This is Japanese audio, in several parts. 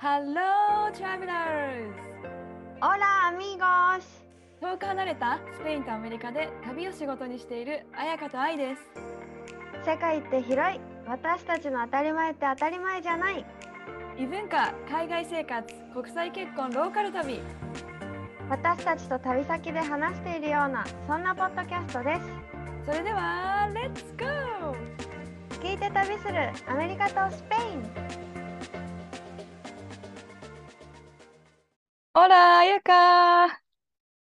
Hello, travelers! Hola amigos! 遠く離れたスペインとアメリカで旅を仕事にしている彩香と愛です。世界って広い私たちの当たり前って当たり前じゃない異文化、海外生活、国際結婚、ローカル旅。私たちと旅先で話しているようなそんなポッドキャストですそれでは、レッツゴー聞いて旅するアメリカとスペイン Hola, 彩香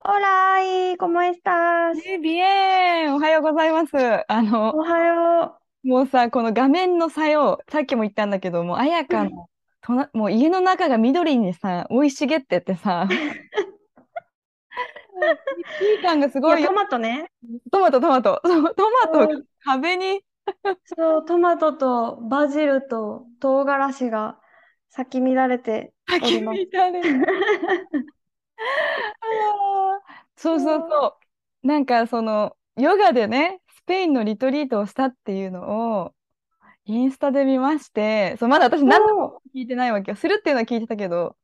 Hola, y ¿cómo estás? Muy bien! おはようございます。あの、おはよもうさ、この画面の差よ、さっきも言ったんだけど、もう彩香の、とな、もう家の中が緑にさ、生い茂っててさ、いい感がすうごいよト。マトねトマト、トマト。そうトマトがうん壁に、そうトマトとバジルと唐辛子が咲き乱れてれ そうそうそう。なんかその、ヨガでね、スペインのリトリートをしたっていうのを、インスタで見まして、そう、まだ私何度も聞いてないわけよ。するっていうのは聞いてたけど、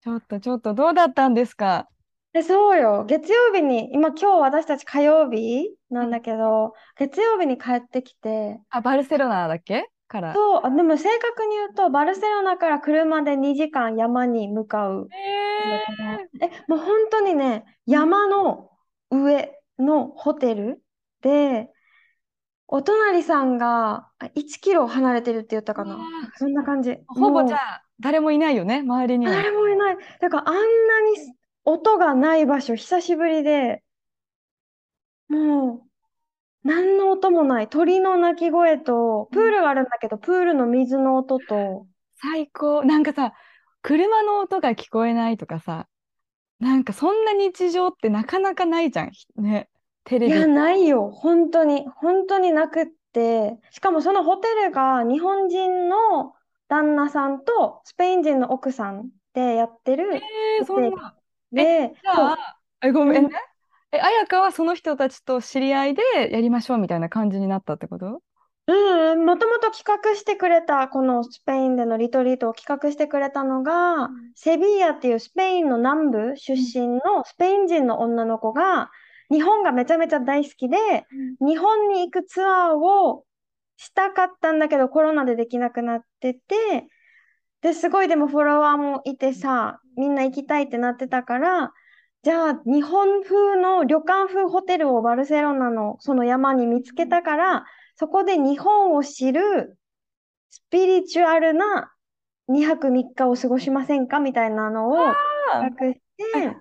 ちょっとちょっとどうだったんですか？え、そうよ。月曜日に、今今日私たち火曜日なんだけど、月曜日に帰ってきて、あ、バルセロナだっけ？から。そう、あ、でも正確に言うと、バルセロナから車で2時間山に向かう。ええ、もう本当にね、山の上のホテルで、お隣さんがあ1キロ離れてるって言ったかな。そんな感じ。ほぼじゃあ、誰もいないよね、周りには。誰もいない。だからあんなに音がない場所、久しぶりで、もう、何の音もない。鳥の鳴き声と、プールがあるんだけど、プールの水の音と、最高。なんかさ、車の音が聞こえないとかさ、なんかそんな日常ってなかなかないじゃん。ね。テレビ。いや、ないよ。本当に。本当になくって。しかもそのホテルが日本人の旦那さんとスペイン人の奥さんでやってるえー、そんな。で、じゃあ、え、ごめんね。え、彩香はその人たちと知り合いでやりましょうみたいな感じになったってこと？うんうん、もともと企画してくれた、このスペインでのリトリートを企画してくれたのが、セビーヤっていうスペインの南部出身のスペイン人の女の子が、日本がめちゃめちゃ大好きで、日本に行くツアーをしたかったんだけど、コロナでできなくなってて、で、すごいでもフォロワーもいてさ、みんな行きたいってなってたから、じゃあ日本風の旅館風ホテルをバルセロナのその山に見つけたから、そこで日本を知るスピリチュアルな2泊3日を過ごしませんかみたいなのをあ企画して、そうだ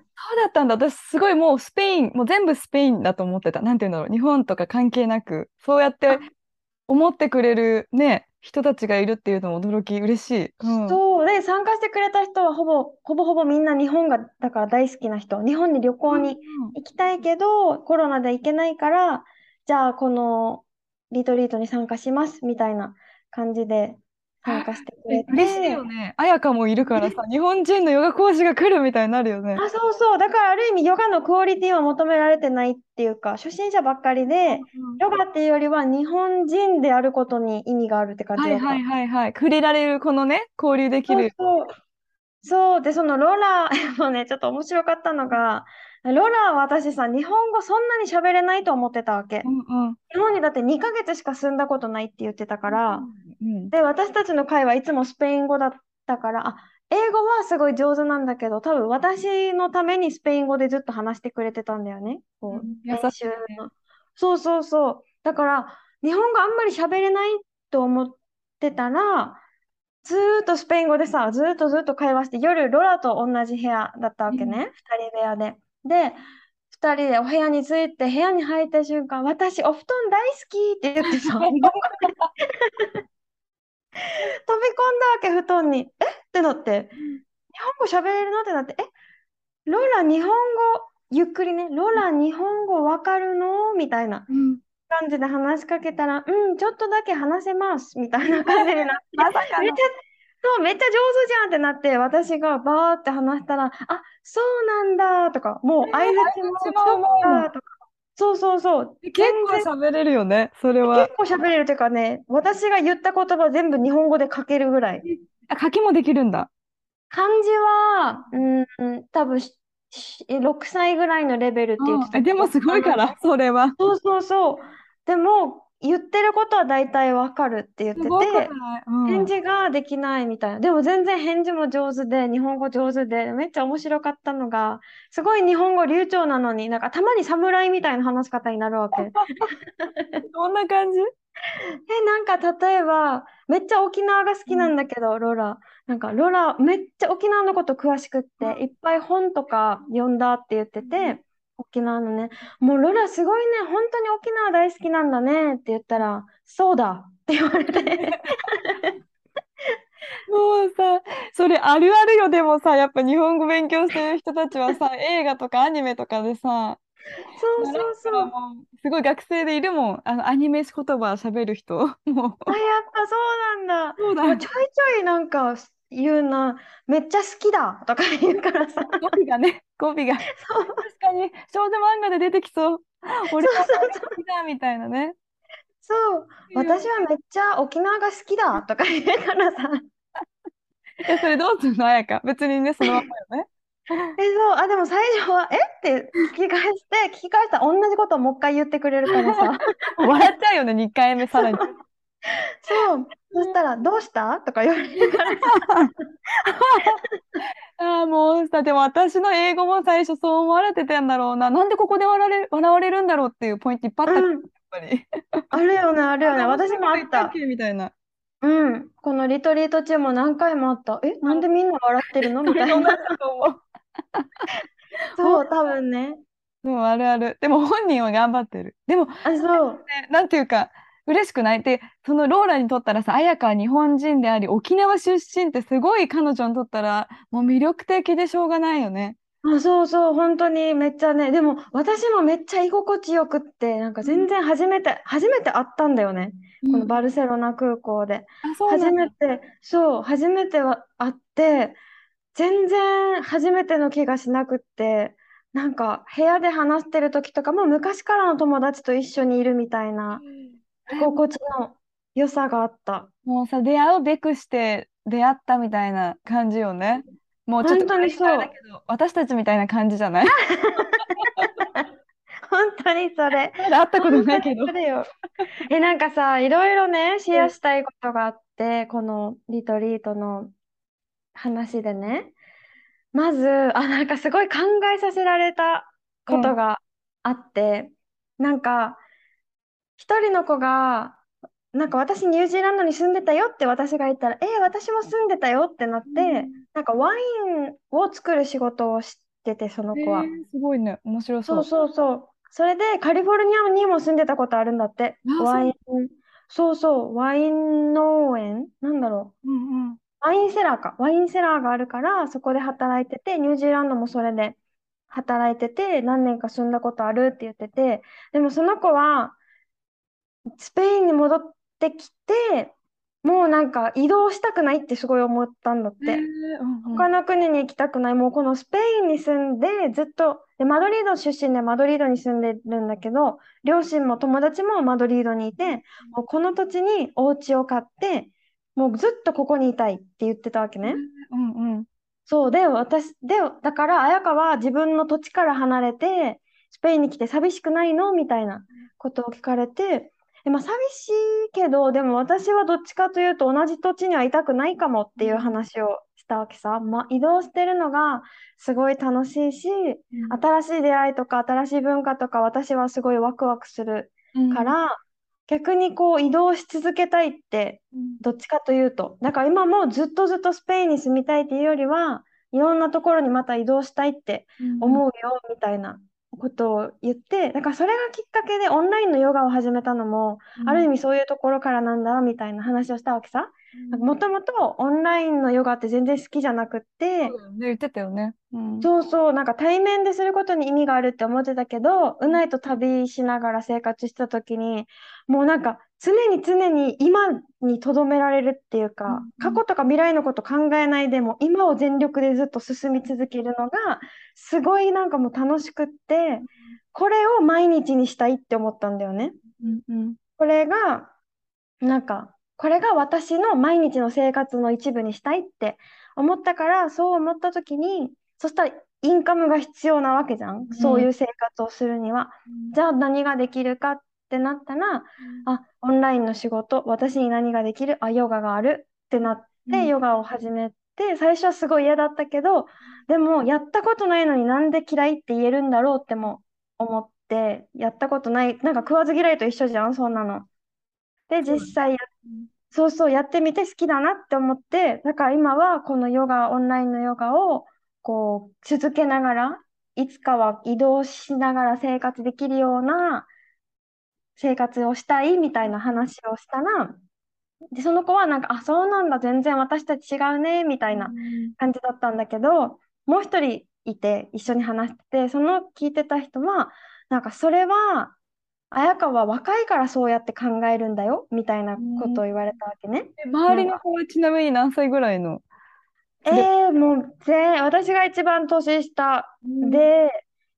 ったんだ。私すごいもうスペイン、もう全部スペインだと思ってた。なんていうんだろう。日本とか関係なく、そうやって思ってくれるね、人たちがいるっていうのも驚き、嬉しい。うん。そうで参加してくれた人はほぼほぼほぼみんな日本がだから大好きな人日本に旅行に行きたいけどコロナで行けないからじゃあこのリトリートに参加しますみたいな感じで参加して嬉しいよね。彩香もいるからさ、日本人のヨガ講師が来るみたいになるよね。あそうそうだからある意味ヨガのクオリティは求められてないっていうか初心者ばっかりでヨガっていうよりは日本人であることに意味があるって感じ。はいはいはいはい。触れられるこのね、交流できる。そうそう。そう。で、そのロラもね、ちょっと面白かったのが、ロラは私さ、日本語そんなに喋れないと思ってたわけう。んうん。日本にだって2ヶ月しか住んだことないって言ってたから、うん。で、私たちの会はいつもスペイン語だったから、あ、英語はすごい上手なんだけど、多分私のためにスペイン語でずっと話してくれてたんだよね。こう、うん優しいねの。そうそうそう。だから、日本語あんまり喋れないと思ってたら、ずーっとスペイン語でさ、ずーっとずっと会話して、夜、ロラと同じ部屋だったわけね。二人部屋で。で、二人でお部屋に着いて、部屋に入った瞬間、私、お布団大好きって言ってさ、け、布団に。え？ってなって、日本語喋れるの？ってなって、え、ロラ日本語、ゆっくりね、ロラ日本語わかるの？みたいなうん。感じで話しかけたら、うん、ちょっとだけ話せます、みたいな感じになって、めっちゃ、そう、めっちゃ上手じゃんってなって、私がバーって話したら、あ、そうなんだとか、もう相槌も、相槌も。とか、そうそうそう、結構喋れるよね、それは。結構喋れるというかね、私が言った言葉全部日本語で書けるぐらい。あ、書きもできるんだ。漢字は、うん、多分しし6歳ぐらいのレベルって言ってたあでもすごいから、それは。そうそうそう。でも、言ってることは大体わかるって言ってて、うん返事ができないみたいな。でも全然返事も上手で、日本語上手で、めっちゃ面白かったのが、すごい日本語流暢なのに、なんかたまに侍みたいな話し方になるわけ。どんな感じ？え、なんか例えば、めっちゃ沖縄が好きなんだけど、ロラ。なんか、ロラ、めっちゃ沖縄のこと詳しくって、いっぱい本とか読んだって言ってて、沖縄のね、もうロラすごいね、本当に沖縄大好きなんだねって言ったら、そうだって言われて、もうさ、それあるあるよ。でもさ、やっぱ日本語勉強してる人たちはさ、映画とかアニメとかでさ、そうそう習そう。すごい学生でいるもん。あのアニメ言葉喋る人。もう、あ、やっぱそうなんだ。そうだもうちょいちょいなんか言うな、めっちゃ好きだとか言うからさ。語尾がね、語尾が。そう確かに少女漫画で出てきそう。俺は好きだみたいなね。そう、私はめっちゃ沖縄が好きだとか言うからさ。え、それどうするの、彩香？別にね、そのままよね。え、そう、あ、でも最初は、え？って聞き返して、聞き返したら同じことをもう一回言ってくれるからさ。笑っちゃうよね、2回目さらに。そう、そしたら、どうした？とか言われるか。ああ、もうさ、でも私の英語も最初そう思われてたんだろうな。なんでここで笑われ、笑われるんだろうっていうポイントいっぱいあったうん、やっぱり。あるよね、あるよね。私もあった。けみたいな。うん、このリトリート中も何回もあった。え、なんでみんな笑ってるの？みたいな。そう。多分ね。そう、あるある。でも本人は頑張ってる。でも、あ、そう。ねなんていうか、嬉しくない？で、そのローラにとったらさ、彩香は日本人であり、沖縄出身ってすごい彼女にとったら、もう魅力的でしょうがないよね。あ、そうそう、本当にめっちゃね。でも、私もめっちゃ居心地よくって、なんか全然初めて、初めて会ったんだよね。このバルセロナ空港で。初めて、そう、初めては会って、全然初めての気がしなくって、なんか部屋で話してる時とかも昔からの友達と一緒にいるみたいな居心地の良さがあった。もうさ、出会うべくして出会ったみたいな感じよね。もうちょっと本当にそうあれだけど、私たちみたいな感じじゃない？本当にそれ。まだ会ったことないけどそれよ。え、なんかさ、いろいろね、シェアしたいことがあって、このリトリートの話でね。まず、あ、なんかすごい考えさせられたことがあって、なんか、一人の子が、なんか私ニュージーランドに住んでたよって私が言ったら、えー私も住んでたよってなって、なんかワインを作る仕事をしてて、その子は。えーすごいね。面白そ。そううそうそう。それでカリフォルニアにも住んでたことあるんだって。あワイン、そうそう、ワイン農園？なんだろう。うんうん。ワインセラーか。ワインセラーがあるから、そこで働いてて、ニュージーランドもそれで働いてて、何年か住んだことあるって言ってて、でもその子は、スペインに戻ってきて、もうなんか移動したくないってすごい思ったんだって。えーうんうん他の国に行きたくない。もうこのスペインに住んでずっと、で、マドリード出身でマドリードに住んでるんだけど、両親も友達もマドリードにいて、もうこの土地にお家を買って、もうずっとここにいたいって言ってたわけね。うんうん。そうで、私、で、だから、彩香は自分の土地から離れて、スペインに来て寂しくないの？みたいなことを聞かれて、えまあ、寂しいけど、でも私はどっちかというと同じ土地にはいたくないかもっていう話をしたわけさ。まあ、移動してるのがすごい楽しいし、新しい出会いとか新しい文化とか私はすごいワクワクするうんから、逆にこう移動し続けたいってうんどっちかというと。だから今もずっとずっとスペインに住みたいっていうよりは、いろんなところにまた移動したいって思うよみたいなことを言って、だからそれがきっかけでオンラインのヨガを始めたのも、ある意味そういうところからなんだみたいな話をしたわけさ。もともとオンラインのヨガって全然好きじゃなくって、そう言ってたよね。うん。そうそう、なんか対面ですることに意味があるって思ってたけど、うないと旅しながら生活した時に、もうなんか常に常に今にとどめられるっていうか、うんうん過去とか未来のこと考えないでも、今を全力でずっと進み続けるのが、すごいなんかもう楽しくって、これを毎日にしたいって思ったんだよね。うんうん。これが、なんか、これが私の毎日の生活の一部にしたいって思ったから、そう思った時に、そしたらインカムが必要なわけじゃん。そういう生活をするには。じゃあ何ができるかってなったら、あ、オンラインの仕事、私に何ができる？あ、ヨガがある？ってなって、うん。ヨガを始めて、最初はすごい嫌だったけど、でも、やったことないのになんで嫌いって言えるんだろうっても思って、やったことない、なんか食わず嫌いと一緒じゃん、そんなの。で、実際や、そうそう、やってみて好きだなって思って、だから今はこのヨガ、オンラインのヨガを、こう、続けながら、いつかは移動しながら生活できるような生活をしたいみたいな話をしたら、で、その子はなんか、あ、そうなんだ、全然私たち違うね、みたいな感じだったんだけど、もう一人いて、一緒に話してて、その聞いてた人は、なんかそれは、綾香は若いからそうやって考えるんだよ、みたいなことを言われたわけね。え周りの子はちなみに何歳ぐらいの？えー、もう全、私が一番年下で、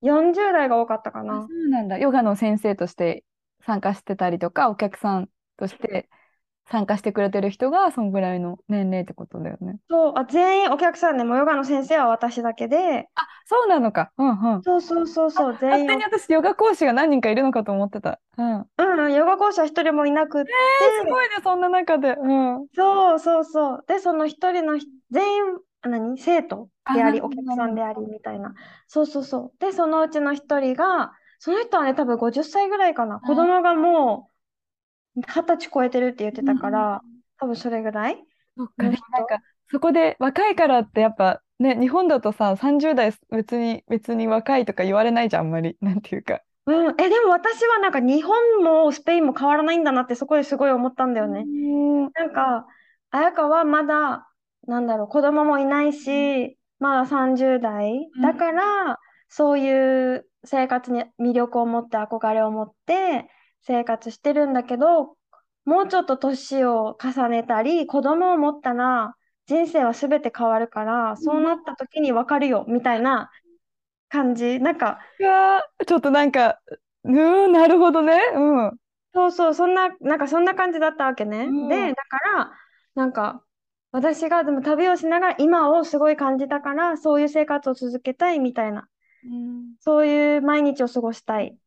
40代が多かったかあ、なそ。うなんだ。ヨガの先生として参加してたりとか、お客さんとして参加してくれてる人がそんぐらいの年齢ってことだよね。そう、あ、全員お客さんでもヨガの先生は私だけで、あ、そうなのか。うんうん。そうそうそうそう、全員勝手に私、ヨガ講師が何人かいるのかと思ってた。うん。うんうん、ヨガ講師は一人もいなくって、すごいね、そんな中で。うん。そうそうそう。で、その一人のひ全員、あ何？生徒であり、お客さんでありみたいな。そうそうそう。で、そのうちの一人が、その人はね、多分50歳ぐらいかな。子供がもう二十歳超えてるって言ってたから、多分それぐらい？そっか、の人でもなんか、そこで若いからってやっぱね、日本だとさ、30代別に、別に若いとか言われないじゃん、あんまり。なんていうか。うん、え、でも私はなんか日本もスペインも変わらないんだなってそこですごい思ったんだよね。うんなんか、綾香はまだ、なんだろう、子供もいないし、まだ30代。うんだから、そういう生活に魅力を持って、憧れを持って生活してるんだけど、もうちょっと年を重ねたり、子供を持ったら、人生は全て変わるから、そうなった時に分かるよ、みたいな感じ。なんか、ちょっとなんか、うーん、なるほどね。うん。そうそう、そんな、なんかそんな感じだったわけね。うんで、だから、なんか、私がでも旅をしながら今をすごい感じたから、そういう生活を続けたいみたいな、そういう毎日を過ごしたい。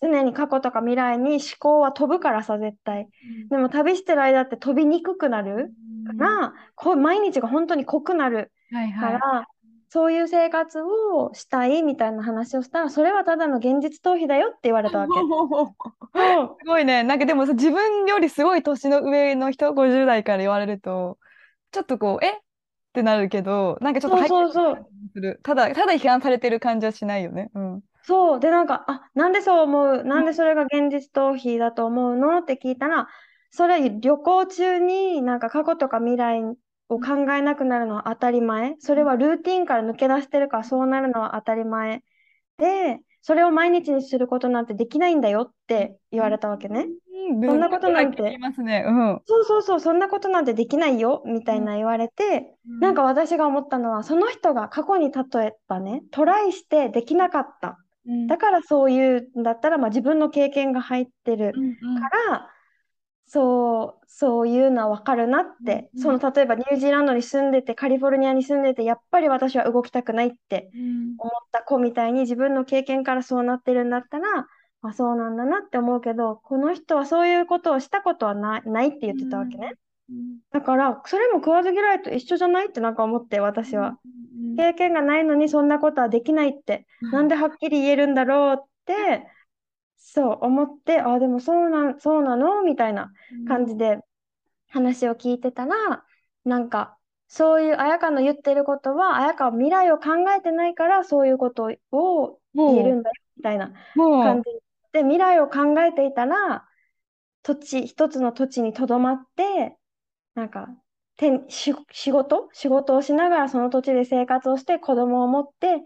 常に過去とか未来に思考は飛ぶからさ、絶対。でも旅してる間って飛びにくくなるから、こう毎日が本当に濃くなるはいはい。から、そういう生活をしたいみたいな話をしたら、それはただの現実逃避だよって言われたわけ。すごいね。なんかでもさ、自分よりすごい年の上の人、50代から言われると、ちょっとこう、え？ってなるけど、なんかちょっとそうそうそうする。ただ、ただ批判されてる感じはしないよね。うん。そう。で、なんか、あ、なんでそう思う？なんでそれが現実逃避だと思うの？って聞いたら、それ旅行中になんか過去とか未来を考えなくなるのは当たり前。それはルーティンから抜け出してるからそうなるのは当たり前。で、それを毎日にすることなんてできないんだよって言われたわけね。うん、そんなことなんて。うん。そうそうそう、そんなことなんてできないよみたいな言われて、なんか私が思ったのは、その人が過去に例えばね、トライしてできなかった。うん、だからそういうんだったら、まあ、自分の経験が入ってるうんうん。から、そう、そういうのは分かるなって、うん。その例えばニュージーランドに住んでて、カリフォルニアに住んでて、やっぱり私は動きたくないってうん。思った子みたいに自分の経験からそうなってるんだったら、あ、そうなんだなって思うけど、この人はそういうことをしたことはな、ないって言ってたわけね。うんだから、それも食わず嫌いと一緒じゃないってなんか思って、私は。うん経験がないのにそんなことはできないって、なんではっきり言えるんだろうって、そう思って、あ、でもそうなん、そうなの？みたいな感じで話を聞いてたら、なんか、そういう綾香の言ってることは、綾香は未来を考えてないから、そういうことを言えるんだよ、みたいな感じで、未来を考えていたら、土地、一つの土地にとどまって、なんか、てし仕事？仕事をしながらその土地で生活をして子供を持って、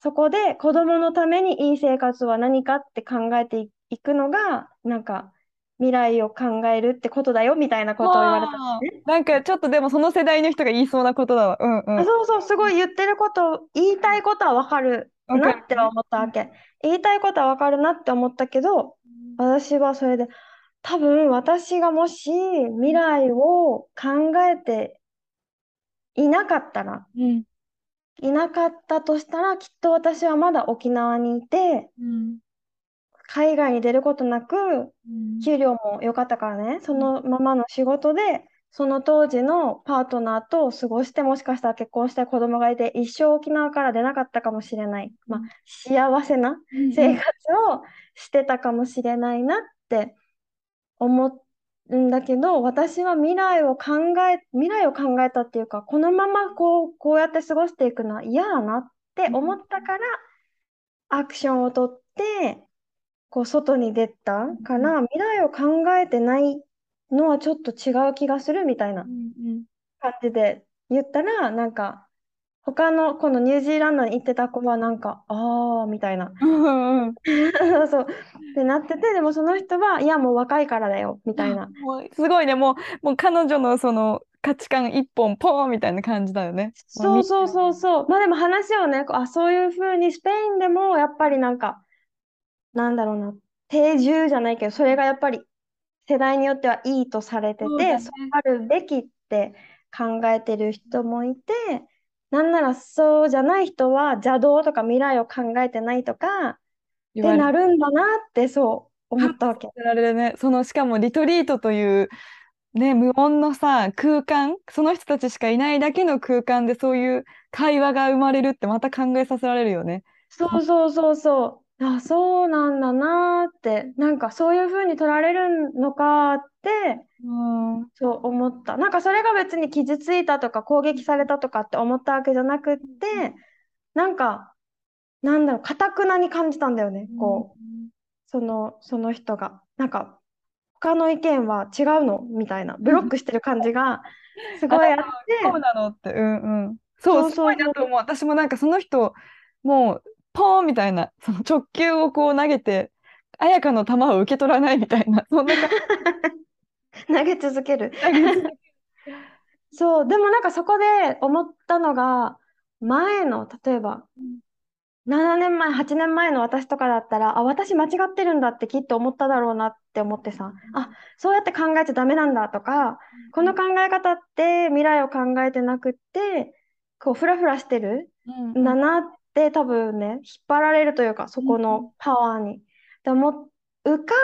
そこで子供のためにいい生活は何かって考えていくのが、なんか、未来を考えるってことだよみたいなことを言われたのね。なんかちょっとでもその世代の人が言いそうなことだわ。うんうん。あそうそう、すごい言ってること、言いたいことはわかるわかるなって思ったわけ。言いたいことはわかるなって思ったけど、私はそれで、多分私がもし未来を考えていなかったら、うんいなかったとしたら、きっと私はまだ沖縄にいて、うん海外に出ることなく、うん。給料も良かったからね、そのままの仕事で、その当時のパートナーと過ごして、もしかしたら結婚して子供がいて、一生沖縄から出なかったかもしれない。まあ、幸せな生活をしてたかもしれないなって思うんだけど、私は未来を考え、未来を考えたっていうか、このままこう、こうやって過ごしていくのは嫌だなって思ったから、アクションをとって、こう、外に出たから、未来を考えてないのはちょっと違う気がするみたいなうん感じで言ったら、なんか、他の、このニュージーランドに行ってた子はなんか、あーみたいな。うんうんうん そう。ってなってて、でもその人は、いや、もう若いからだよ、みたいな。すごいね、もう、もう彼女のその価値観一本ポーンみたいな感じだよね。そうそうそうそう。まあでも話をね、あ、そういうふうにスペインでもやっぱりなんか、なんだろうな、定住じゃないけど、それがやっぱり世代によってはいいとされてて、そうだねそうあるべきって考えてる人もいて、なんならそうじゃない人は邪道とか未来を考えてないとか、って言われなるんだなってそう思ったわけ。られるね。そのしかもリトリートというね、無音のさ、空間、その人たちしかいないだけの空間でそういう会話が生まれるってまた考えさせられるよね。そうそうそうそう。あ、そうなんだなーって、なんかそういう風に取られるのかって、うん。そう思った。なんかそれが別に傷ついたとか攻撃されたとかって思ったわけじゃなくって、なんか、なんだろう、かたくなに感じたんだよね。こう、その、その人が。なんか、他の意見は違うの？みたいな。ブロックしてる感じが、すごいあって、そうなのって、うんうん。そう、そうすごいなと思う。私もなんかその人、もう、ポーンみたいな、その直球をこう投げて、綾香の球を受け取らないみたいな、そんな感 投げ続ける。じ。そう、でもなんかそこで思ったのが、前の、例えば、7年前、8年前の私とかだったら、あ、私間違ってるんだってきっと思っただろうなって思ってさ、あ、そうやって考えちゃダメなんだとか、この考え方って未来を考えてなくって、こう、フラフラしてるうんんだなって多分ね、引っ張られるというか、そこうんのパワーに。って思うか、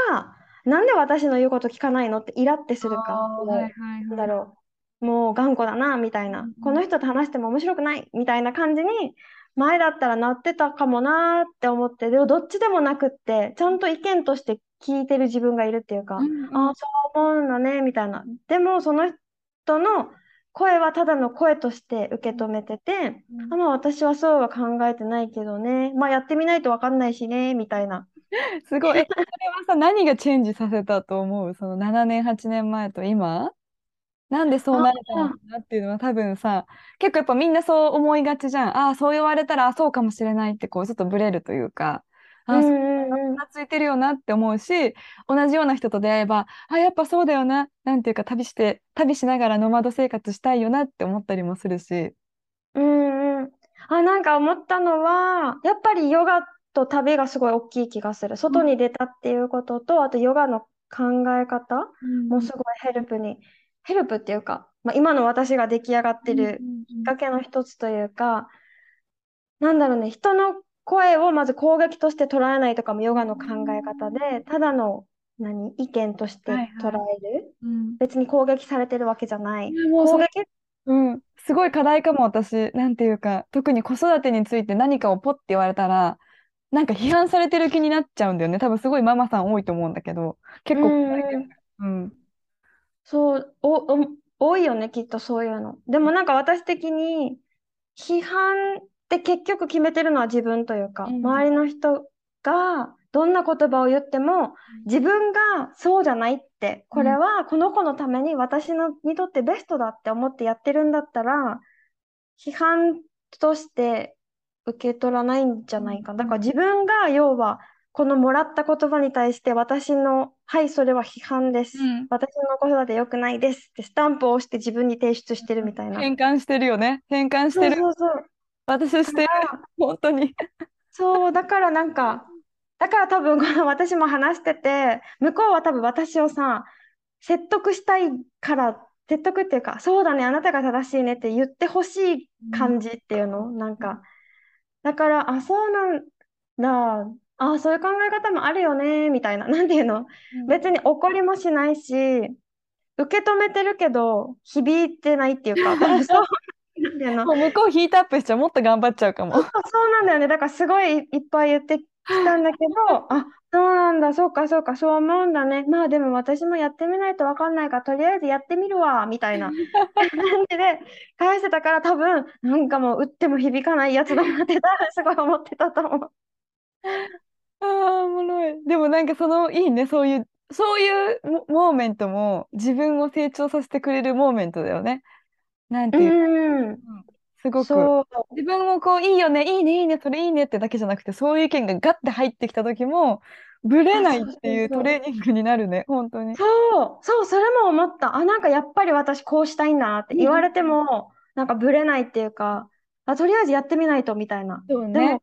なんで私の言うこと聞かないのってイラってするか、はいはいなんだろう、もう頑固だな、みたいなうん。この人と話しても面白くない、みたいな感じに、前だったらなってたかもなって思って、でもどっちでもなくって、ちゃんと意見として聞いてる自分がいるっていうか、うんうんああ、そう思うんだね、みたいな。でも、その人の声はただの声として受け止めてて、あ、まあ私はそうは考えてないけどね、まあやってみないとわかんないしね、みたいな。すごい。え、それはさ、何がチェンジさせたと思う？その7年、8年前と今？なんでそうなれたのかなっていうのは多分さ、結構やっぱみんなそう思いがちじゃん。ああ、そう言われたら、あそうかもしれないってこう、ちょっとブレるというか、ああ、そううんうんうんうなついてるよなって思うし、同じような人と出会えば、あ、やっぱそうだよな、なんていうか旅して、旅しながらノマド生活したいよなって思ったりもするし。うんうん。あ、なんか思ったのは、やっぱりヨガと旅がすごい大きい気がする。外に出たっていうことと、あとヨガの考え方もすごいヘルプに、ヘルプっていうか、まあ、今の私が出来上がってるきっかけの一つというか、なんだろうね、人の声をまず攻撃として捉えないとかもヨガの考え方で、ただの何意見としてはいはい捉える。うん別に攻撃されてるわけじゃない。もう攻撃？うん、すごい課題かも、私。なんていうか、特に子育てについて何かをポッて言われたら、なんか批判されてる気になっちゃうんだよね。多分すごいママさん多いと思うんだけど、結構うん。そう、お、お、多いよね、きっとそういうの。でもなんか私的に、批判って結局決めてるのは自分というか、うん。周りの人がどんな言葉を言っても自分がそうじゃないってこれはこの子のために私のにとってベストだって思ってやってるんだったら批判として受け取らないんじゃないかだから自分が要はこのもらった言葉に対して私のはいそれは批判です、うん。私の子育て良くないですってスタンプを押して自分に提出してるみたいな。変換してるよね。変換してる。そうそう私してる。本当に。そう、だからなんか、だから多分この 私も話してて、向こうは多分私をさ、説得したいから、説得っていうか、そうだね、あなたが正しいねって言ってほしい感じっていうの、なんか、だから、あ、そうなんだ、あ、そういう考え方もあるよね、みたいな、なんていうの、別に怒りもしないし、受け止めてるけど、響いてないっていうか、そう、なんていうの、もう向こうヒートアップしちゃう。もっと頑張っちゃうかも。そうなんだよね。だからすごいいっぱい言ってきたんだけど、あ、そうなんだ、そうか、そうか、そう思うんだね。まあでも私もやってみないとわかんないから、とりあえずやってみるわ、みたいな 感じで返してたから、多分、なんかもう打っても響かないやつだなって多分すごい思ってたと思う。ああ、おもろい。でもなんかその、いいね。そういう、そういうモモーメントも自分を成長させてくれるモーメントだよね。なんていうか、うん、すごく自分をこう、いいよね、いいね、いいね、それいいねってだけじゃなくて、そういう意見がガッて入ってきた時も、ぶれないっていうトレーニングになるね、本当に。そう、そう、それも思った。あ、なんかやっぱり私こうしたいんだなって言われても、なんかブレないっていうか、あ、とりあえずやってみないとみたいな。そうね。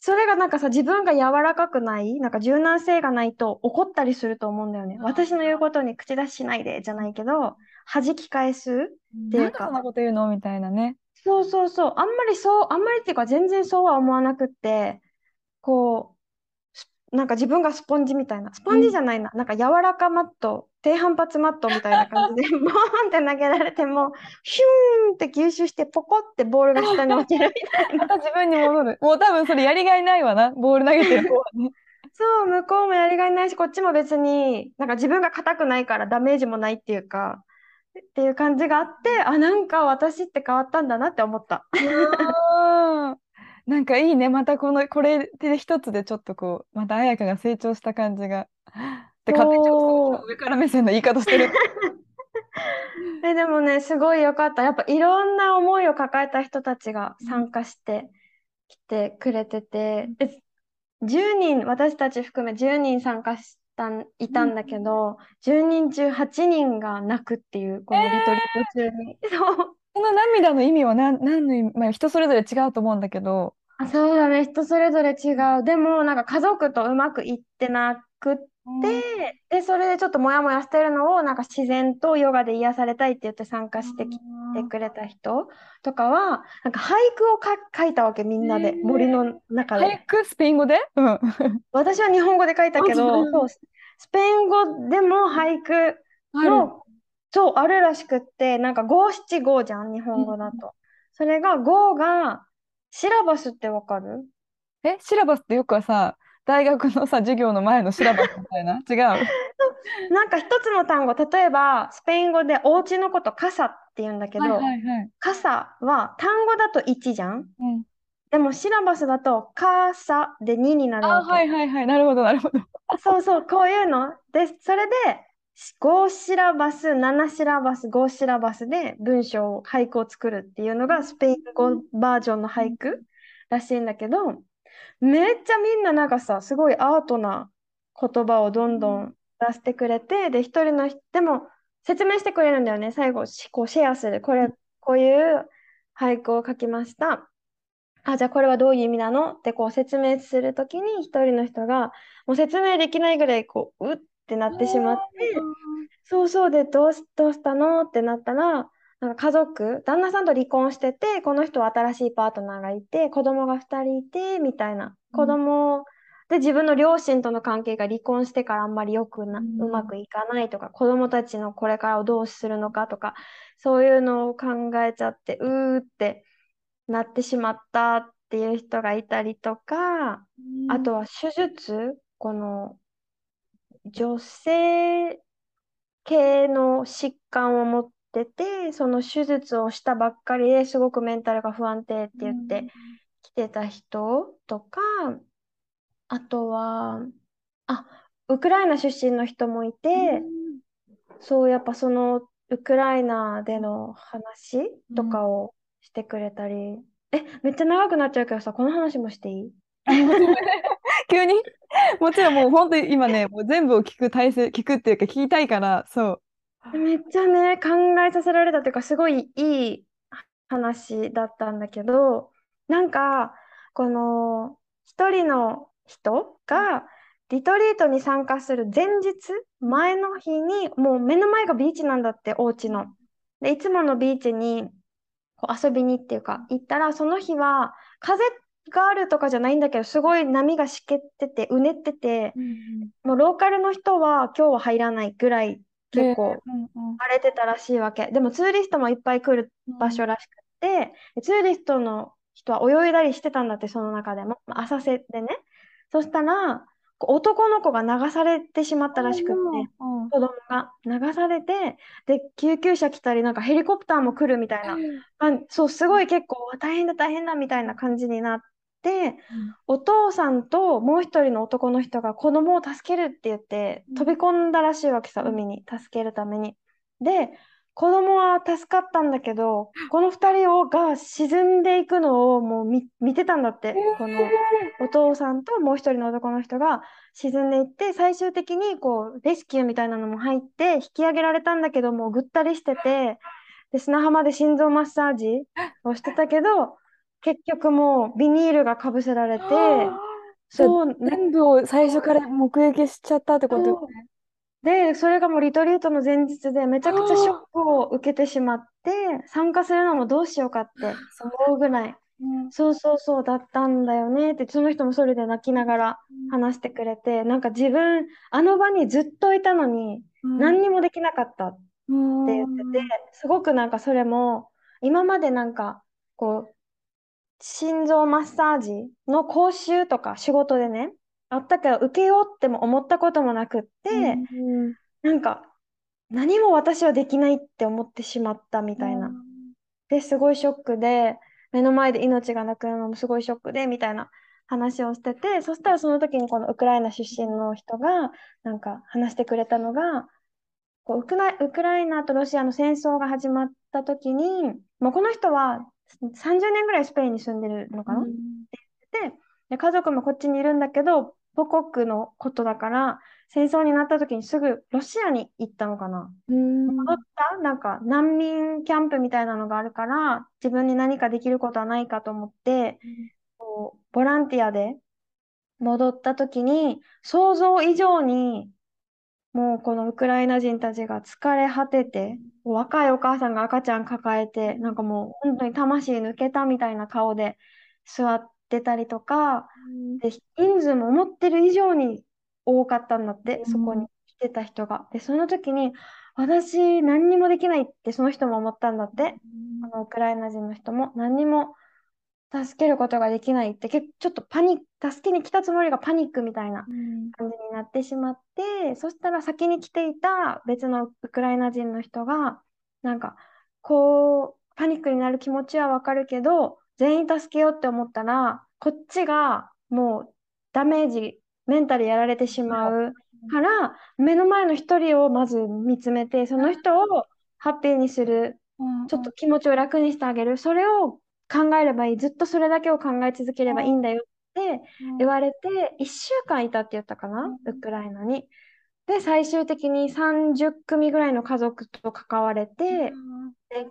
それがなんかさ、自分が柔らかくない、なんか柔軟性がないと怒ったりすると思うんだよね。うん私の言うことに口出ししないでじゃないけど、弾き返す？ていうかそんなこと言うの？みたいなね。そうそうそう。あんまりそう、あんまりっていうか全然そうは思わなくって、こう、すなんか自分がスポンジみたいな。スポンジじゃないな。なんか柔らかマット、低反発マットみたいな感じで、ボーンって投げられても、ヒューンって吸収して、ポコってボールが下に落ちるみたいな。また自分に戻る。もう多分それやりがいないわな、ボール投げてる方はね。そう、向こうもやりがいないし、こっちも別に、なんか自分が硬くないからダメージもないっていうか、っていう感じがあって、あ、なんか私って変わったんだなって思った。なんかいいね、またこの、これで一つでちょっとこう、また彩香が成長した感じが。って勝手に上から目線の言い方してる。え、でもね、すごいよかった。やっぱいろんな思いを抱えた人たちが参加してきてくれてて、え10人、私たち含め10人参加したん、いたんだけど、10人中8人が泣くっていう、このリトリート中に。そう。この涙の意味は何、何の意味、まあ、人それぞれ違うと思うんだけど、あ、そうだね。人それぞれ違う。でも、なんか家族とうまくいってなくって、で、それでちょっとモヤモヤしてるのを、なんか自然とヨガで癒されたいって言って参加してきてくれた人とかは、なんか俳句をか書いたわけ、みんなで、森の中俳で。句スペイン語で？うん。私は日本語で書いたけあど、そうスペイン語でも俳句の、そう、あるらしくって、なんか五七五じゃん、日本語だと。それが五が、シラバスってわかる？え、シラバスってよくはさ、大学のさ、授業の前のシラバスみたいな？違う？なんか一つの単語、例えばスペイン語でお家のこと傘って言うんだけど、はいはいはい。傘は単語だと1じゃん？うん。でもシラバスだと傘で2になるあ、わけ。はいはいはい。なるほどなるほど。そうそう、こういうの。で、それで5シラバス、7シラバス、5シラバスで文章を、俳句を作るっていうのがスペイン語バージョンの俳句らしいんだけど、めっちゃみんななんかさ、すごいアートな言葉をどんどん出してくれて、で、一人の人、でも説明してくれるんだよね。最後、しこうシェアする。これ、こういう俳句を書きました。あ、じゃあこれはどういう意味なの？ってこう説明するときに一人の人がもう説明できないぐらいこう、うってなってしまって、そうそうで、どうし、どうしたの？ってなったら、なんか家族、旦那さんと離婚してて、この人は新しいパートナーがいて、子供が2人いて、みたいな。子供で自分の両親との関係が離婚してからあんまりよくな、うん。うまくいかないとか、子供たちのこれからをどうするのかとか、そういうのを考えちゃって、うーってなってしまったっていう人がいたりとか、あとは手術、この女性系の疾患を持ってて、その手術をしたばっかりですごくメンタルが不安定って言って来てた人とか、あとは、あ、ウクライナ出身の人もいて、そう、やっぱそのウクライナでの話とかをしてくれたり、え、めっちゃ長くなっちゃうけどさ、この話もしていい？急に？もちろんもう本当に今ね、もう全部を聞く体制、聞くっていうか聞きたいから、そう。めっちゃね、考えさせられたっていうか、すごいいい話だったんだけど、なんか、この一人の人がリトリートに参加する前日、前の日に、もう目の前がビーチなんだって、お家の。で、いつものビーチにこう遊びにっていうか、行ったら、その日は風があるとかじゃないんだけど、すごい波がしけってて、うねってて、もうローカルの人は今日は入らないぐらい結構うんうん荒れてたらしいわけ。でもツーリストもいっぱい来る場所らしくって、ツーリストの人は泳いだりしてたんだって、その中でも。まあ浅瀬でね。そしたら、男の子が流されてしまったらしくって、うん子供が流されて、で、救急車来たり、なんかヘリコプターも来るみたいな。あ、そう、すごい結構大変だ大変だみたいな感じになって、お父さんともう一人の男の人が子供を助けるって言ってうん。飛び込んだらしいわけさ、うん。海に。助けるために。で、子供は助かったんだけど、この二人をが沈んでいくのをもう見、見てたんだって、このお父さんともう一人の男の人が沈んでいって、最終的にこうレスキューみたいなのも入って引き上げられたんだけど、もうぐったりしてて、で、砂浜で心臓マッサージをしてたけど、結局もうビニールがかぶせられて、そう。ね、全部を最初から目撃しちゃったってことよね。で、それがもうリトリートの前日でめちゃくちゃショックを受けてしまって、参加するのもどうしようかって思うぐらい、そうそうそうだったんだよねって、その人もそれで泣きながら話してくれて、なんか自分、あの場にずっといたのに、何にもできなかったって言ってて、すごくなんかそれも、今までなんか、こう、心臓マッサージの講習とか仕事でね、あったけど受けようっても思ったこともなくって、なんか、何も私はできないって思ってしまったみたいな。で、すごいショックで、目の前で命がなくなるのもすごいショックで、みたいな話をしてて、そしたらその時にこのウクライナ出身の人が、なんか話してくれたのが、こうウクライ、ウクライナとロシアの戦争が始まった時に、もうこの人は30年ぐらいスペインに住んでるのかな、でで、家族もこっちにいるんだけど、母国のことだから、戦争になった時にすぐロシアに行ったのかな。戻った？なんか難民キャンプみたいなのがあるから、自分に何かできることはないかと思って、こうボランティアで戻った時に、想像以上に、もうこのウクライナ人たちが疲れ果てて、若いお母さんが赤ちゃん抱えて、なんかもう本当に魂抜けたみたいな顔で座ってたりとか、で、人数も思ってる以上に多かったんだって、そこに来てた人が。で、その時に、私、何にもできないってその人も思ったんだって。あのウクライナ人の人も何にも助けることができないって、ちょっとパニック、助けに来たつもりがパニックみたいな感じになってしまって、そしたら先に来ていた別のウクライナ人の人が、なんか、こう、パニックになる気持ちはわかるけど、全員助けようって思ったら、こっちがもうダメージ、メンタルやられてしまうから、目の前の一人をまず見つめて、その人をハッピーにする、ちょっと気持ちを楽にしてあげる、それを考えればいい、ずっとそれだけを考え続ければいいんだよって言われて、1週間いたって言ったかな、ウクライナに。で、最終的に30組ぐらいの家族と関われて、で、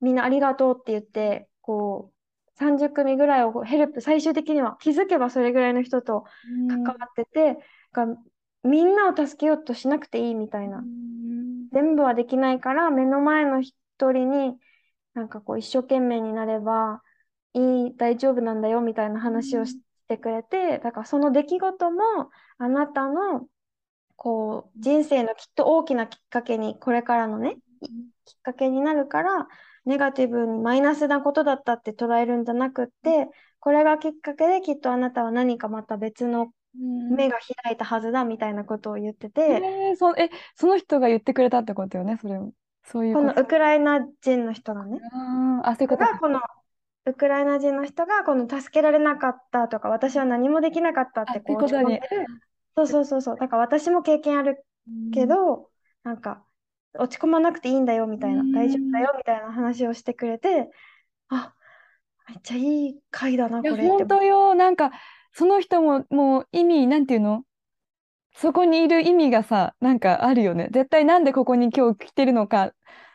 みんなありがとうって言って、こう、30組ぐらいをヘルプ、最終的には気づけばそれぐらいの人と関わってて、がみんなを助けようとしなくていいみたいな。全部はできないから、目の前の一人に、なんかこう、一生懸命になればいい、大丈夫なんだよみたいな話をしてくれて、だからその出来事も、あなたの、こう、人生のきっと大きなきっかけに、これからのね、きっかけになるから、ネガティブにマイナスなことだったって捉えるんじゃなくって、これがきっかけできっとあなたは何かまた別の目が開いたはずだみたいなことを言ってて、えーそえ、その人が言ってくれたってことよね、それを。そういうこのウクライナ人の人がね、あーあ、そういうことか。がこのウクライナ人の人がこの助けられなかったとか、私は何もできなかったってあってこうことに落ち込んでる。そうそうそうそう。だから私も経験あるけど、なんか、落ち込まなくていいんだよみたいな、うん。大丈夫だよみたいな話をしてくれて、あ、めっちゃいい回だな、これって。本当よ。なんか、その人も、もう意味、なんていうの？そこにいる意味がさ、なんかあるよね。絶対なんでここに今日来てるのか、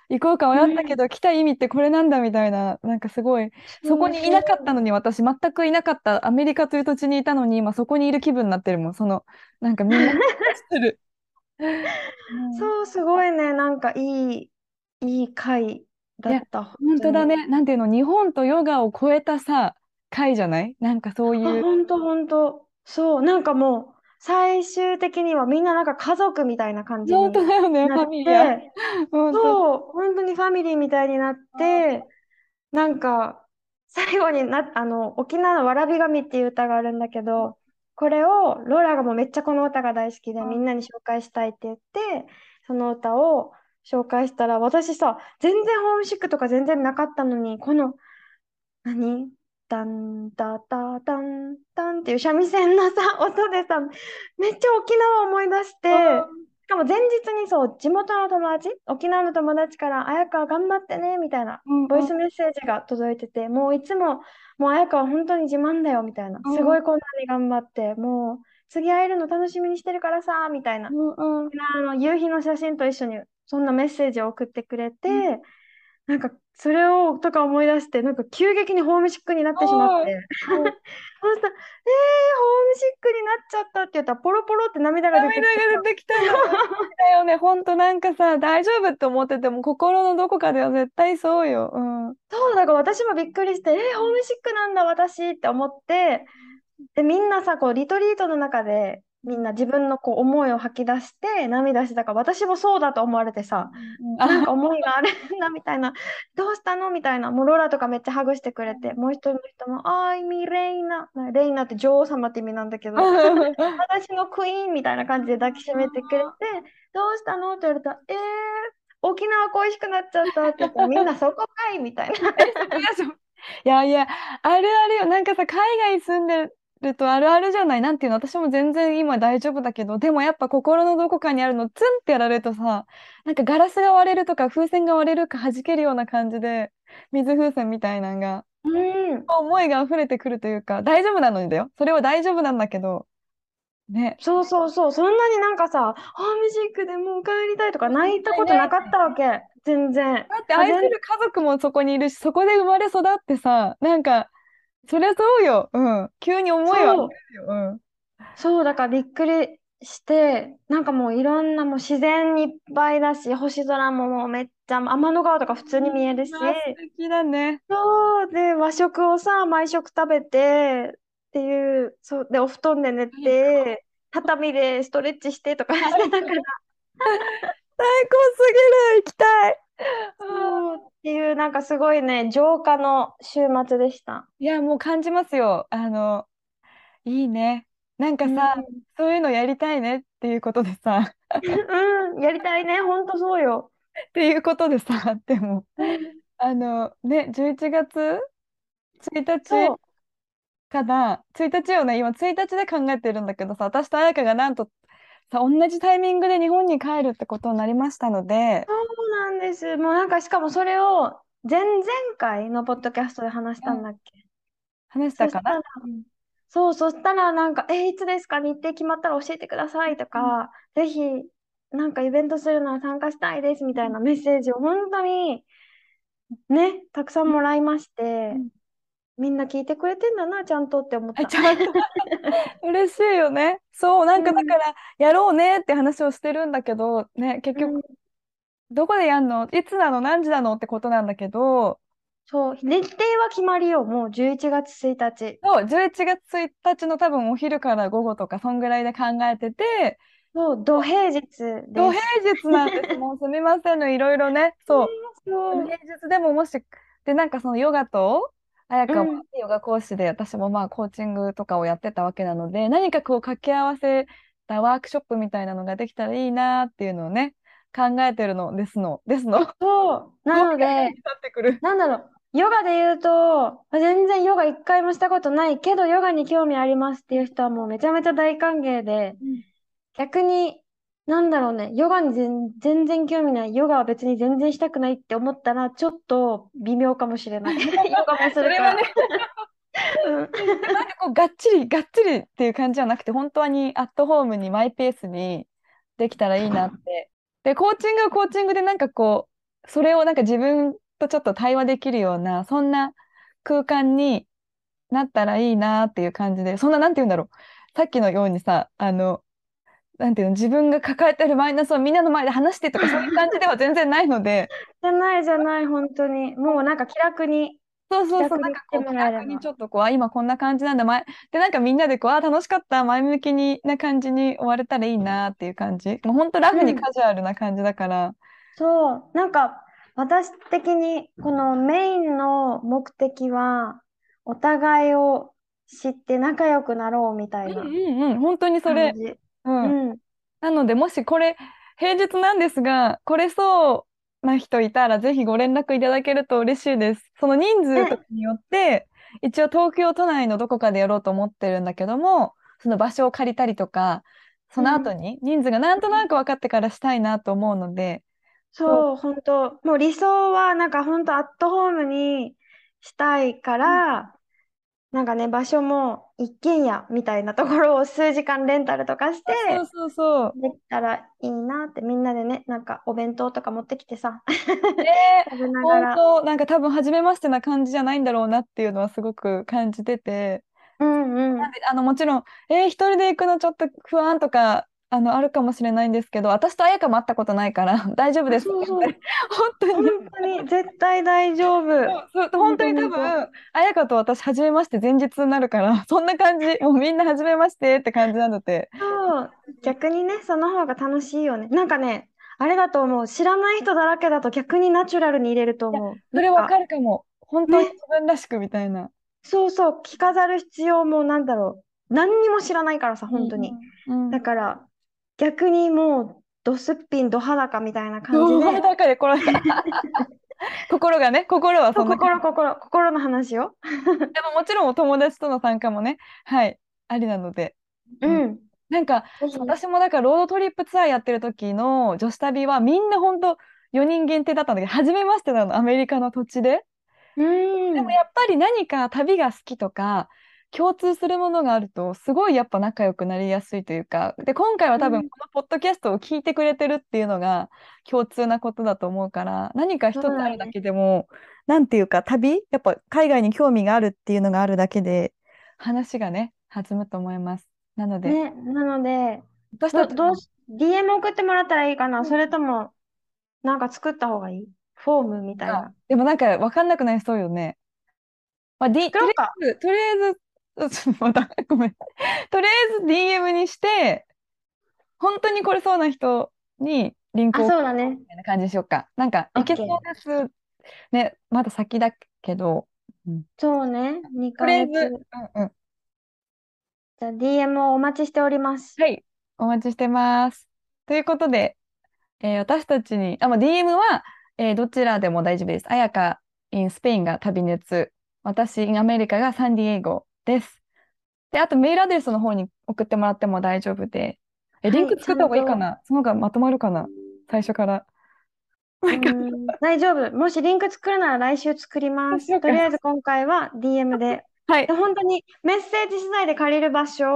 行こうか迷ったけど、来た意味ってこれなんだみたいな、なんかすごい、そこにいなかったのに、私、全くいなかった、アメリカという土地にいたのに、今そこにいる気分になってるもん。その、なんかみんなしてる。うんそう、すごいね、なんかいい、いい回だった、本当だに。ね。なんていうの、日本とヨガを超えたさ、会じゃない？なんかそうあ、いう。本当本当。そう、なんかもう、最終的にはみんななんか家族みたいな感じ本当にだよね、フなっァミリア。て、本当。そう、本当にファミリーみたいになって、なんか、最後にな、あの、沖縄のわらび神っていう歌があるんだけど、これを、ローラがもうめっちゃこの歌が大好きで、うんみんなに紹介したいって言って、その歌を紹介したら、私さ、全然ホームシックとか全然なかったのに、この、何？タンタタタンタンっていう三味線のさ、音でさ、めっちゃ沖縄を思い出して、しかも前日にそう、地元の友達、沖縄の友達から、綾川頑張ってね、みたいな、うんボイスメッセージが届いてて、もういつも、もう綾川本当に自慢だよ、みたいな。うんすごいこんなに頑張って、もう次会えるの楽しみにしてるからさ、みたいな。うんうんあの夕日の写真と一緒にそんなメッセージを送ってくれて、うなんかそれをとか思い出してなんか急激にホームシックになってしまって、うん そしたら「えー、ホームシックになっちゃった」って言ったらポロポロって涙が出てきて涙が出てきたの。だよね、本当なんかさ、大丈夫って思ってても、心のどこかでは絶対そうよ。うん。そうだから私もびっくりして「えー、ホームシックなんだ私」って思ってでみんなさこうリトリートの中でみんな自分のこう思いを吐き出して涙してたから私もそうだと思われてさなんか思いがあるんだみたいな、どうしたのみたいな、もうローラとかめっちゃハグしてくれて、もう一人の人も、アイミレイナ、レイナって女王様って意味なんだけど、私のクイーンみたいな感じで抱きしめてくれて、どうしたのって言われたら、えー、沖縄恋しくなっちゃったって言って、みんなそこかいみたいな。いやいや、あるあるよ。なんかさ、海外住んでるとあるあるじゃない。なんていうの、私も全然今大丈夫だけど、でもやっぱ心のどこかにあるの、ツンってやられるとさ、なんかガラスが割れるとか、風船が割れるか弾けるような感じで、水風船みたいなのが、うん、思いが溢れてくるというか、大丈夫なのにだよ。それは大丈夫なんだけど、ね。そうそうそう、そんなになんかさ、ホームシックでもう帰りたいとか泣いたことなかったわけ、全然。だって愛する家族もそこにいるし、そこで生まれ育ってさ、なんか、そりゃそうよ。うん。急に思いはそう。うん。そう、だからびっくりして、なんかもういろんなもう自然にいっぱいだし、星空ももうめっちゃ、天の川とか普通に見えるし、あ素敵だね。そう、で、和食をさ、毎食食べて、っていう、そう、で、お布団で寝て、畳でストレッチしてとかしてたから、すぎる。行きたい。っていう、なんかすごいね、浄化の週末でした。いや、もう感じますよ。あの、いいね。なんかさ、うそういうのやりたいねっていうことでさ、ん、うん、やりたいね、ほんとそうよ。っていうことでさ、でも、あの、ね、11月1日かな、1日よね、今1日で考えてるんだけどさ、私と彩香がなんとさ、同じタイミングで日本に帰るってことになりましたので、そうなんです。もうなんか、しかもそれを前々回のポッドキャストで話したんだっけ？話したかな？そう、そしたらなんか、え、いつですか？日程決まったら教えてくださいとか、ぜひ、なんかイベントするなら参加したいですみたいなメッセージを本当に、ね、たくさんもらいまして、うんみんな聞いてくれてんだな、ちゃんとって思った。あ ちゃんと嬉しいよね。そう、なんかうんだから、やろうねって話をしてるんだけど、ね、結うん局、どこでやんの？いつなの？何時なの？ってことなんだけど、そう、日程は決まりよ、もう11月1日。そう、11月1日の多分お昼から午後とか、そんぐらいで考えてて、そう、土平日です。土平日なんです。もうすみませんね、いろいろね。そう。そう平日でももし、で、なんかそのヨガと、彩香うんもヨガ講師で、私もまあコーチングとかをやってたわけなので、何かこう掛け合わせたワークショップみたいなのができたらいいなっていうのをね、考えてるのですの、ですの。そう、なので。なんだろう、ヨガで言うと、全然ヨガ一回もしたことないけど、ヨガに興味ありますっていう人はもうめちゃめちゃ大歓迎で、逆に、なんだろうね、ヨガに全全然興味ない、ヨガは別に全然したくないって思ったら、ちょっと微妙かもしれない。ヨガもするから。それはね うんなんかこうがっちりがっちりっていう感じじゃなくて本当にアットホームにマイペースにできたらいいなって。でコーチングはコーチングでなんかこうそれをなんか自分とちょっと対話できるようなそんな空間になったらいいなっていう感じでそんななんて言うんだろうさっきのようにさあのなんていうの自分が抱えてるマイナスをみんなの前で話してとかそういう感じでは全然ないので じゃないじゃない、本当に。もうなんか気楽に。そうそうそう、なんかこう気楽にちょっとこう、あ、今こんな感じなんだ、前、で、なんかみんなでこう、あ、楽しかった、前向きにな感じに終われたらいいなっていう感じ。もう本当ラフにうんカジュアルな感じだから。そう、なんか私的にこのメインの目的は、お互いを知って仲良くなろうみたいなうんうんうん、本当にそれ感。じ。うん。うん。なので、もしこれ、平日なんですが、来れそうな人いたら、ぜひご連絡いただけると嬉しいです。その人数とかによって、一応東京都内のどこかでやろうと思ってるんだけども、その場所を借りたりとか、その後に人数がなんとなく分かってからしたいなと思うので、そう、本当もう理想はなんか本当アットホームにしたいから、なんかね、場所も一軒家みたいなところを数時間レンタルとかして、そうそうそう。できたらいいなって、みんなでね、なんかお弁当とか持ってきてさ、ね 食べなが本ら。当なんか多分初めましてな感じじゃないんだろうなっていうのはすごく感じてて、うんうん。なんであのもちろん、えー一人で行くのちょっと不安とかあのあるかもしれないんですけど、私と彩香も会ったことないから大丈夫ですそうそう 本当に本当に絶対大丈夫。そう本当に多分彩香と私初めまして前日になるからそんな感じ もうみんな初めましてって感じなのでそう、逆にね、その方が楽しいよね。なんかね、あれだと思う。知らない人だらけだと逆にナチュラルに入れると思う。それわかかるかも本当にね自分らしくみたいなそうそう、着飾る必要もなんだろう。何にも知らないからさ、本当に。うんうんだから、逆にもう、ドすっぴん、ド裸みたいな感じで。どう裸でこれ 心がね心はそんな心、心、心の話よ。でももちろんお友達との参加もねはいありなのでうん。なんかぜひね私もだからロードトリップツアーやってる時の女子旅はみんな本当4人限定だったんだけど初めましてなのアメリカの土地で。うん。でもやっぱり何か旅が好きとか共通するものがあるとすごいやっぱ仲良くなりやすいというかで今回は多うん分このポッドキャストを聞いてくれてるっていうのが共通なことだと思うから何か一つあるだけでもなんていうか旅やっぱ海外に興味があるっていうのがあるだけで話がね弾むと思います。なので、ね、なので、ど、私たどうし、DM 送ってもらったらいいかなそれとも、なんか作った方がいい？フォームみたいな。でもなんか分かんなくなりそうよね。まあ、D、とり。あえず、とりあえず、また、ごめん。とりあえず DM にして、本当に来れそうな人にリンクあ、を。みたいな感じにしようか。なんか、いけそうです。ね、まだ先だけど、そうね。2とりあえず、ヶ月。うんうん。じゃあ DM をお待ちしております。はい、お待ちしてます。ということで、えー私たちに、あ、まあ、DM は、えーどちらでも大丈夫です。あやか in スペインが旅熱、私 in アメリカがサンディエゴです。で、あとメールアドレスの方に送ってもらっても大丈夫で、え、リンク作った方がいいかな？その方がまとまるかな？最初から。大丈夫。もしリンク作るなら来週作ります。とりあえず今回は DM で。はいで、。本当にメッセージ次第で借りる場所、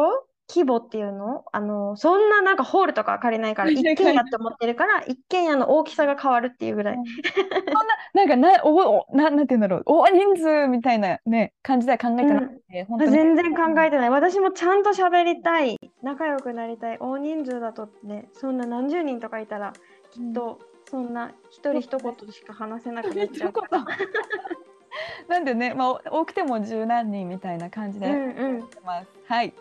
規模っていうの？あの、そんななんかホールとかは借りないから、一軒家って思ってるから、一軒家の大きさが変わるっていうぐらい。なんかな、お、お、な、なんて言うんだろう。大人数みたいなね、感じでは考えてなくて、本当に。全然考えてない。私もちゃんと喋りたい。仲良くなりたい。大人数だとね、そんな何十人とかいたら、きっとそんな一人一言しか話せなくなっちゃうから。なんでね、まあ、お多くても十何人みたいな感じでうんうん。はい。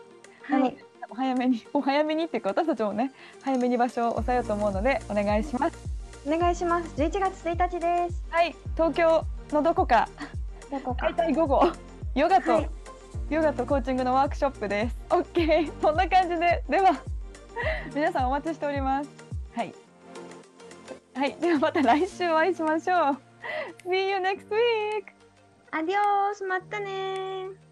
はい。お早めに、お早めにっていうか、私たちもね、早めに場所を押さえようと思うので、お願いします。お願いします。11月1日です。はい、東京のどこか、どこか大。体午後、ヨガと、はいヨガとコーチングのワークショップです。オッケー、そんな感じで、では、皆さんお待ちしております。はい。はい、ではまた来週お会いしましょう。See you next week! アディオースまたね